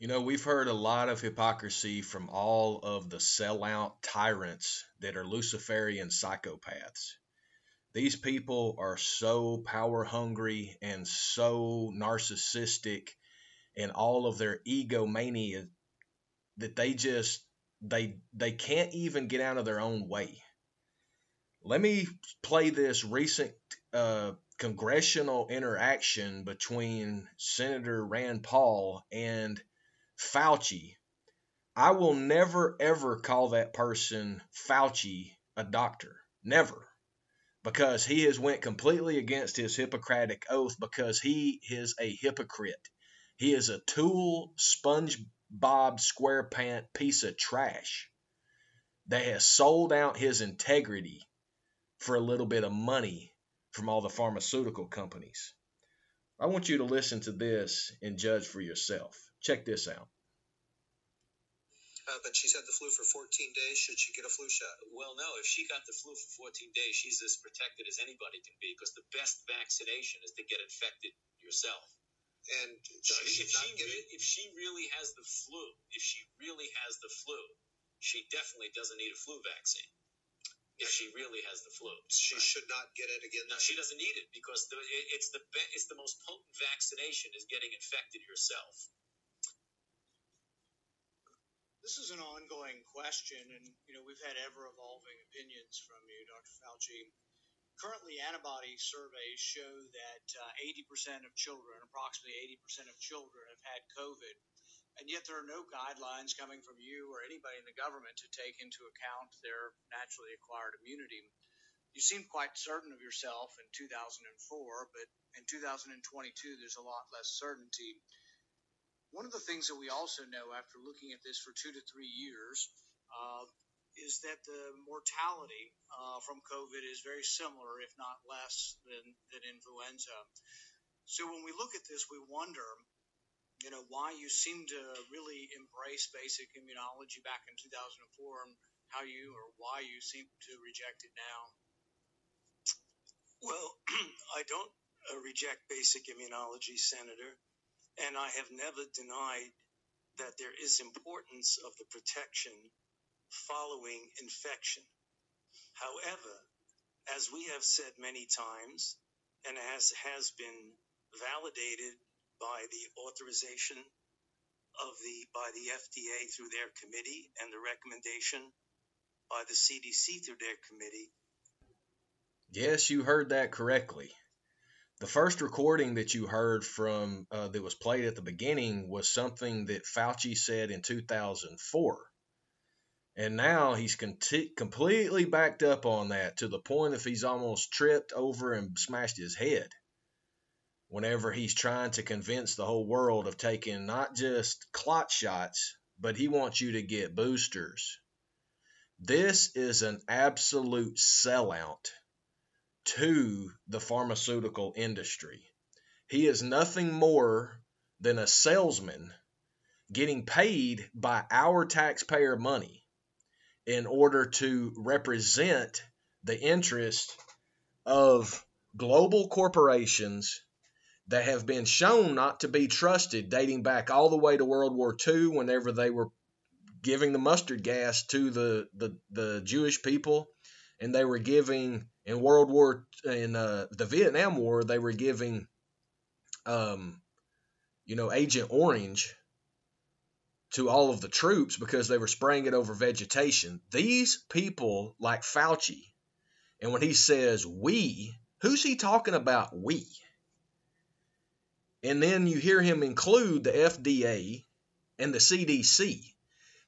You know, we've heard a lot of hypocrisy from all of the sellout tyrants that are Luciferian psychopaths. These people are so power hungry and so narcissistic and all of their egomania that they just they they can't even get out of their own way. Let me play this recent uh, congressional interaction between Senator Rand Paul and Fauci. I will never ever call that person Fauci a doctor. Never. Because he has went completely against his Hippocratic oath because he is a hypocrite. He is a tool sponge bob squarepant piece of trash that has sold out his integrity for a little bit of money from all the pharmaceutical companies. I want you to listen to this and judge for yourself. Check this out. Uh, but she's had the flu for 14 days. Should she get a flu shot? Well, no. If she got the flu for 14 days, she's as protected as anybody can be because the best vaccination is to get infected yourself. And does she if not she get re- it? if she really has the flu, if she really has the flu, she definitely doesn't need a flu vaccine. If she really has the flu, She Right. should not get it again. No, she doesn't need it because the, it, it's the be, it's the most potent vaccination is getting infected yourself. This is an ongoing question, and you know we've had ever evolving opinions from you, Dr. Fauci. Currently, antibody surveys show that uh, 80% of children, approximately 80% of children, have had COVID, and yet there are no guidelines coming from you or anybody in the government to take into account their naturally acquired immunity. You seemed quite certain of yourself in 2004, but in 2022, there's a lot less certainty. One of the things that we also know after looking at this for two to three years uh, is that the mortality uh, from COVID is very similar, if not less, than, than influenza. So when we look at this, we wonder, you know, why you seem to really embrace basic immunology back in 2004 and how you or why you seem to reject it now. Well, I don't uh, reject basic immunology, Senator, and I have never denied that there is importance of the protection following infection. However, as we have said many times, and as has been validated by the authorization of the by the FDA through their committee and the recommendation by the CDC through their committee, Yes, you heard that correctly. The first recording that you heard from uh, that was played at the beginning was something that Fauci said in 2004. And now he's completely backed up on that to the point if he's almost tripped over and smashed his head whenever he's trying to convince the whole world of taking not just clot shots, but he wants you to get boosters. This is an absolute sellout to the pharmaceutical industry. He is nothing more than a salesman getting paid by our taxpayer money in order to represent the interest of global corporations that have been shown not to be trusted dating back all the way to World War II whenever they were giving the mustard gas to the, the, the Jewish people and they were giving in World War in uh, the Vietnam War they were giving um, you know Agent Orange to all of the troops because they were spraying it over vegetation. These people like Fauci, and when he says we, who's he talking about we? And then you hear him include the FDA and the CDC.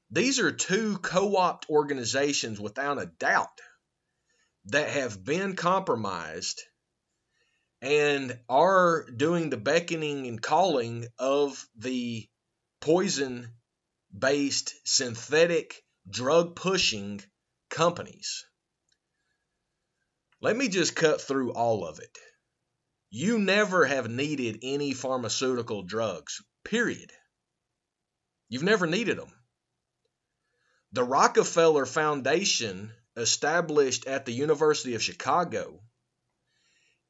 These are two co opt organizations without a doubt that have been compromised and are doing the beckoning and calling of the poison based synthetic drug pushing companies. Let me just cut through all of it. You never have needed any pharmaceutical drugs, period. You've never needed them. The Rockefeller Foundation, established at the University of Chicago,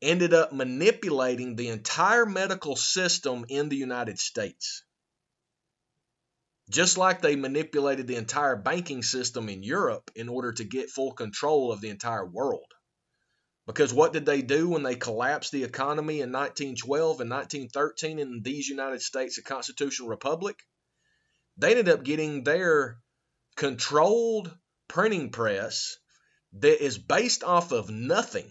ended up manipulating the entire medical system in the United States. just like they manipulated the entire banking system in Europe in order to get full control of the entire world. Because what did they do when they collapsed the economy in 1912 and 1913 in these United States, a constitutional republic? They ended up getting their controlled printing press that is based off of nothing,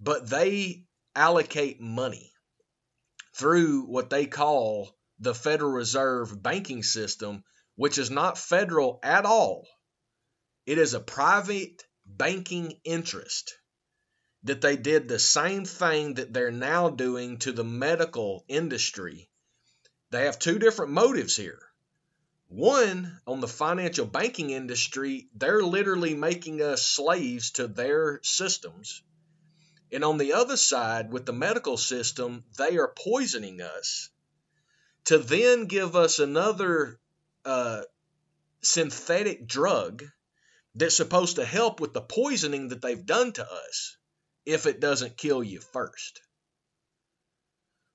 but they allocate money through what they call the Federal Reserve banking system, which is not federal at all. It is a private banking interest that they did the same thing that they're now doing to the medical industry. They have two different motives here. One, on the financial banking industry, they're literally making us slaves to their systems. And on the other side, with the medical system, they are poisoning us to then give us another uh, synthetic drug that's supposed to help with the poisoning that they've done to us if it doesn't kill you first.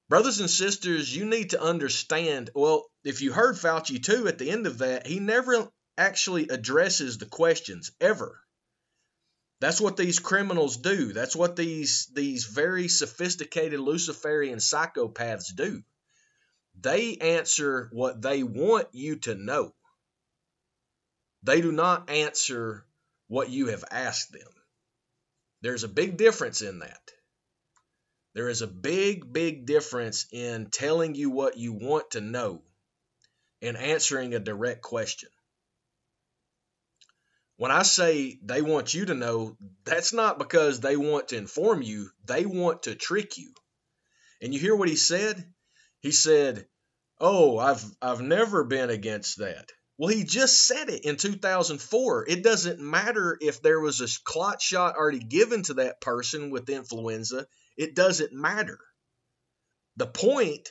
Brothers and sisters, you need to understand. Well, if you heard Fauci too at the end of that, he never actually addresses the questions ever. That's what these criminals do. That's what these these very sophisticated Luciferian psychopaths do. They answer what they want you to know. They do not answer what you have asked them. There's a big difference in that. There is a big, big difference in telling you what you want to know and answering a direct question. When I say they want you to know, that's not because they want to inform you, they want to trick you. And you hear what he said? He said, "Oh, I've I've never been against that." Well, he just said it in 2004. It doesn't matter if there was a clot shot already given to that person with influenza, it doesn't matter. The point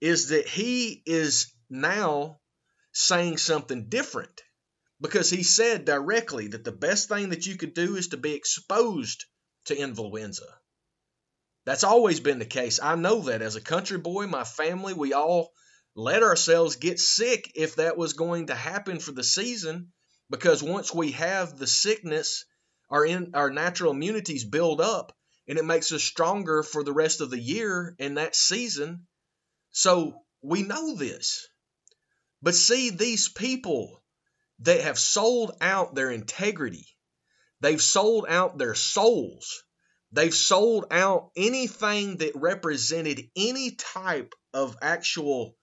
is that he is now saying something different because he said directly that the best thing that you could do is to be exposed to influenza. That's always been the case. I know that as a country boy, my family, we all let ourselves get sick if that was going to happen for the season because once we have the sickness our in our natural immunities build up and it makes us stronger for the rest of the year and that season so we know this but see these people that have sold out their integrity they've sold out their souls they've sold out anything that represented any type of actual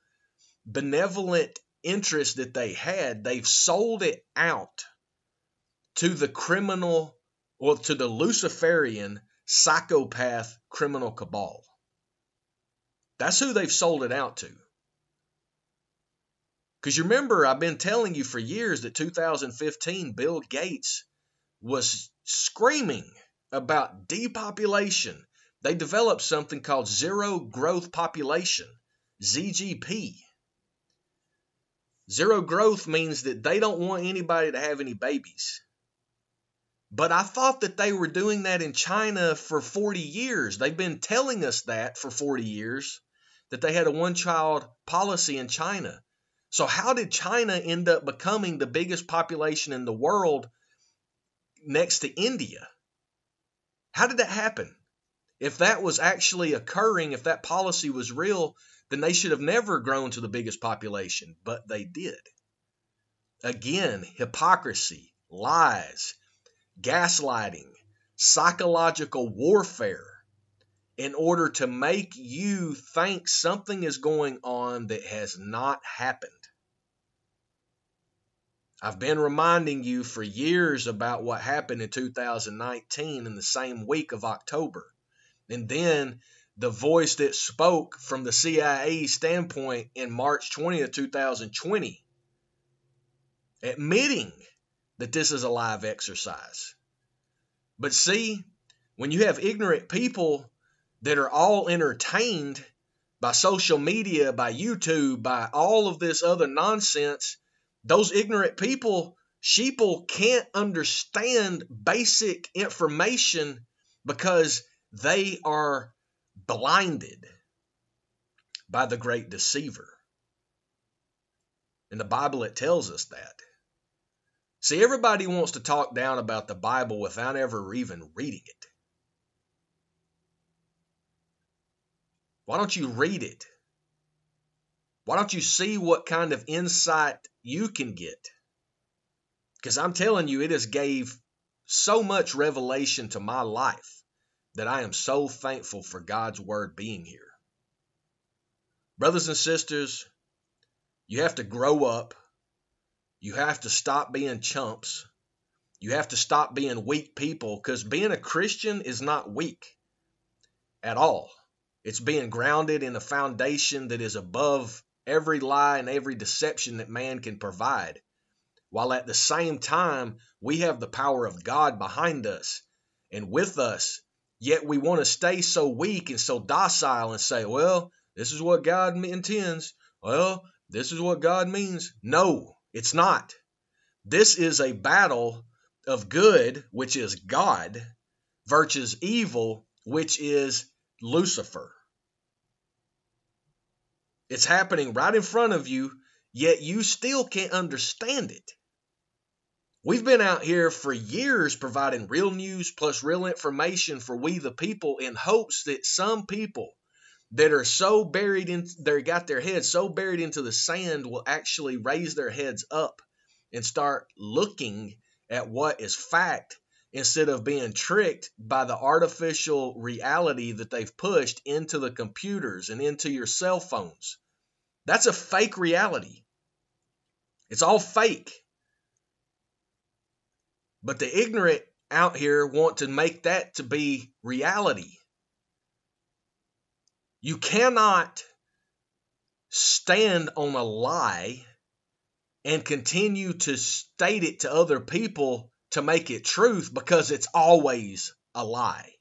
benevolent interest that they had, they've sold it out to the criminal or to the Luciferian psychopath criminal cabal. That's who they've sold it out to. Because you remember, I've been telling you for years that 2015, Bill Gates was screaming about depopulation. They developed something called zero growth population, ZGP. Zero growth means that they don't want anybody to have any babies. But I thought that they were doing that in China for 40 years. They've been telling us that for 40 years, that they had a one child policy in China. So, how did China end up becoming the biggest population in the world next to India? How did that happen? If that was actually occurring, if that policy was real, then they should have never grown to the biggest population, but they did. Again, hypocrisy, lies, gaslighting, psychological warfare in order to make you think something is going on that has not happened. I've been reminding you for years about what happened in 2019 in the same week of October. And then the voice that spoke from the CIA standpoint in March 20th, 2020, admitting that this is a live exercise. But see, when you have ignorant people that are all entertained by social media, by YouTube, by all of this other nonsense, those ignorant people, sheeple, can't understand basic information because they are blinded by the great deceiver. In the Bible, it tells us that. See, everybody wants to talk down about the Bible without ever even reading it. Why don't you read it? Why don't you see what kind of insight you can get? Because I'm telling you, it has gave so much revelation to my life that I am so thankful for God's word being here. Brothers and sisters, you have to grow up. You have to stop being chumps. You have to stop being weak people because being a Christian is not weak at all. It's being grounded in a foundation that is above every lie and every deception that man can provide. While at the same time, we have the power of God behind us and with us. Yet we want to stay so weak and so docile and say, well, this is what God intends. Well, this is what God means. No, it's not. This is a battle of good, which is God, versus evil, which is Lucifer. It's happening right in front of you, yet you still can't understand it. We've been out here for years providing real news plus real information for we the people in hopes that some people that are so buried in they got their heads so buried into the sand will actually raise their heads up and start looking at what is fact instead of being tricked by the artificial reality that they've pushed into the computers and into your cell phones. That's a fake reality. It's all fake. But the ignorant out here want to make that to be reality. You cannot stand on a lie and continue to state it to other people to make it truth because it's always a lie.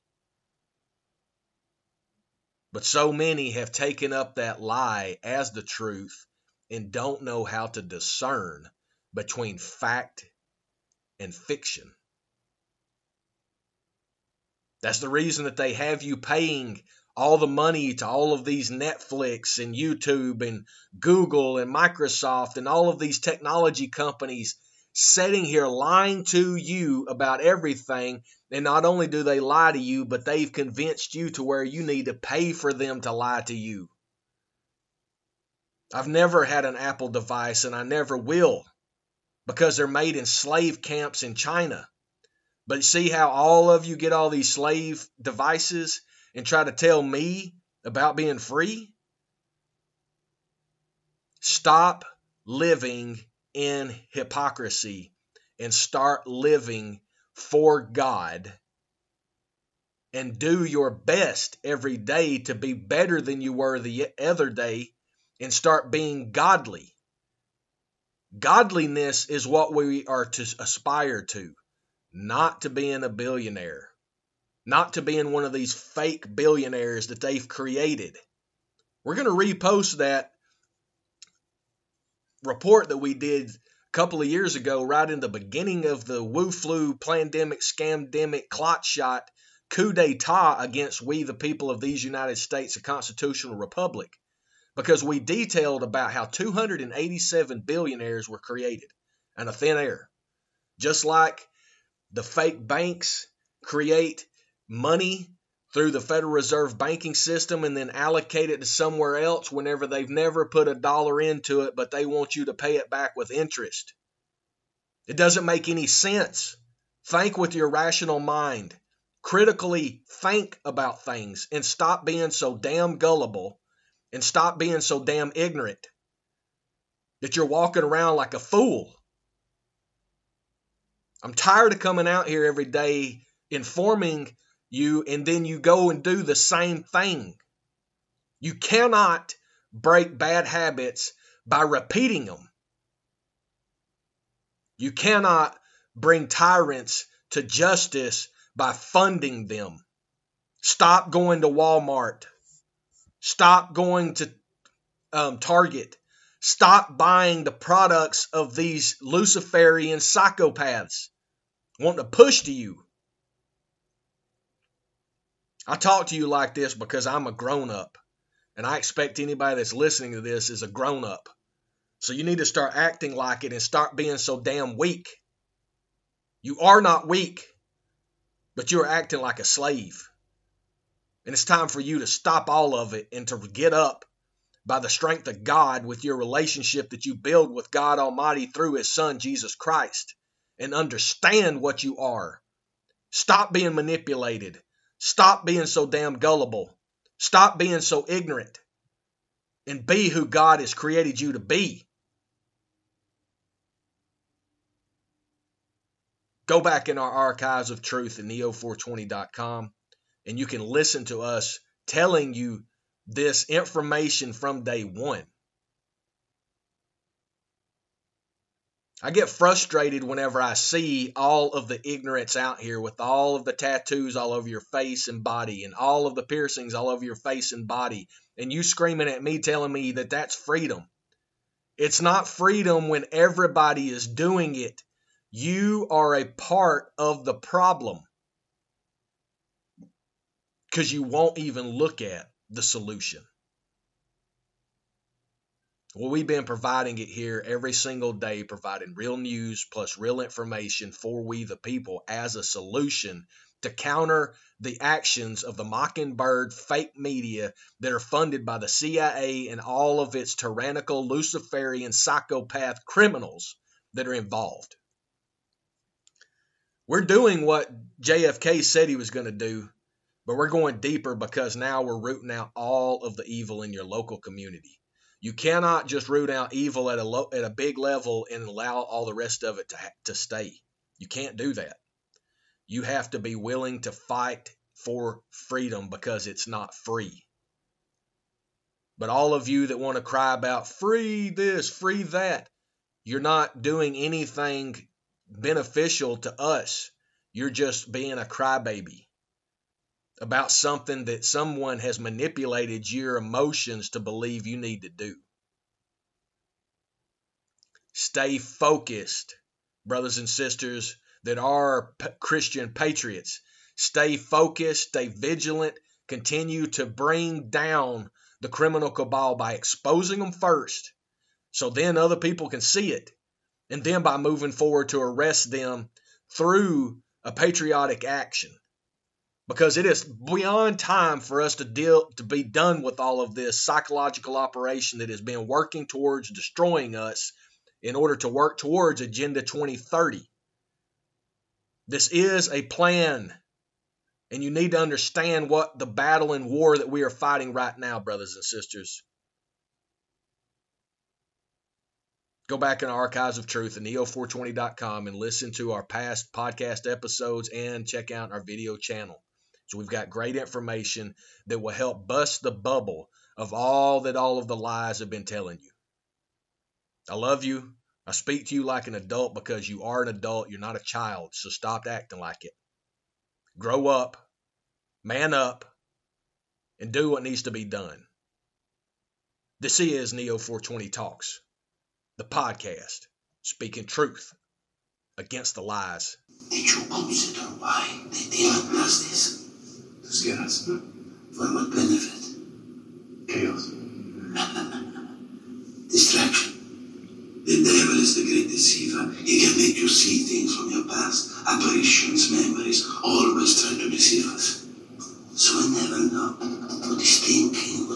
But so many have taken up that lie as the truth and don't know how to discern between fact and fiction. That's the reason that they have you paying all the money to all of these Netflix and YouTube and Google and Microsoft and all of these technology companies sitting here lying to you about everything. And not only do they lie to you, but they've convinced you to where you need to pay for them to lie to you. I've never had an Apple device and I never will because they're made in slave camps in China. But see how all of you get all these slave devices and try to tell me about being free? Stop living in hypocrisy and start living for God and do your best every day to be better than you were the other day and start being godly. Godliness is what we are to aspire to, not to being a billionaire not to being one of these fake billionaires that they've created. We're going to repost that report that we did a couple of years ago, right in the beginning of the Wu flu pandemic, scamdemic, clot shot coup d'etat against we, the people of these United States, a constitutional republic, because we detailed about how 287 billionaires were created in a thin air. Just like the fake banks create money through the Federal Reserve banking system and then allocate it to somewhere else whenever they've never put a dollar into it, but they want you to pay it back with interest. It doesn't make any sense. Think with your rational mind. Critically think about things and stop being so damn gullible and stop being so damn ignorant that you're walking around like a fool. I'm tired of coming out here every day informing you and then you go and do the same thing. You cannot break bad habits by repeating them. You cannot bring tyrants to justice by funding them. Stop going to Walmart. Stop going to um, Target. Stop buying the products of these Luciferian psychopaths wanting to push to you. I talk to you like this because I'm a grown up, and I expect anybody that's listening to this is a grown up. So you need to start acting like it and start being so damn weak. You are not weak, but you're acting like a slave. And it's time for you to stop all of it and to get up by the strength of God with your relationship that you build with God Almighty through His Son, Jesus Christ, and understand what you are. Stop being manipulated. Stop being so damn gullible. Stop being so ignorant. And be who God has created you to be. Go back in our archives of truth at neo420.com and you can listen to us telling you this information from day one. I get frustrated whenever I see all of the ignorance out here with all of the tattoos all over your face and body and all of the piercings all over your face and body, and you screaming at me telling me that that's freedom. It's not freedom when everybody is doing it. You are a part of the problem because you won't even look at the solution. Well, we've been providing it here every single day, providing real news plus real information for we the people as a solution to counter the actions of the Mockingbird fake media that are funded by the CIA and all of its tyrannical, Luciferian, psychopath criminals that are involved. We're doing what JFK said he was going to do but we're going deeper because now we're rooting out all of the evil in your local community. You cannot just root out evil at a low, at a big level and allow all the rest of it to to stay. You can't do that. You have to be willing to fight for freedom because it's not free. But all of you that want to cry about free this, free that, you're not doing anything beneficial to us. You're just being a crybaby about something that someone has manipulated your emotions to believe you need to do. Stay focused, brothers and sisters that are p- Christian patriots. Stay focused, stay vigilant, continue to bring down the criminal cabal by exposing them first so then other people can see it. And then by moving forward to arrest them through a patriotic action because it is beyond time for us to deal to be done with all of this psychological operation that has been working towards destroying us in order to work towards agenda 2030 this is a plan and you need to understand what the battle and war that we are fighting right now brothers and sisters. Go back in our archives of truth at neo420.com and listen to our past podcast episodes and check out our video channel so we've got great information that will help bust the bubble of all that all of the lies have been telling you. I love you. I speak to you like an adult because you are an adult. You're not a child. So stop acting like it. Grow up, man up, and do what needs to be done. This is Neo 420 Talks, the podcast, speaking truth against the lies. For what benefit? Chaos. Distraction. The devil is the great deceiver. He can make you see things from your past, apparitions, memories, always trying to deceive us. So we never know what is thinking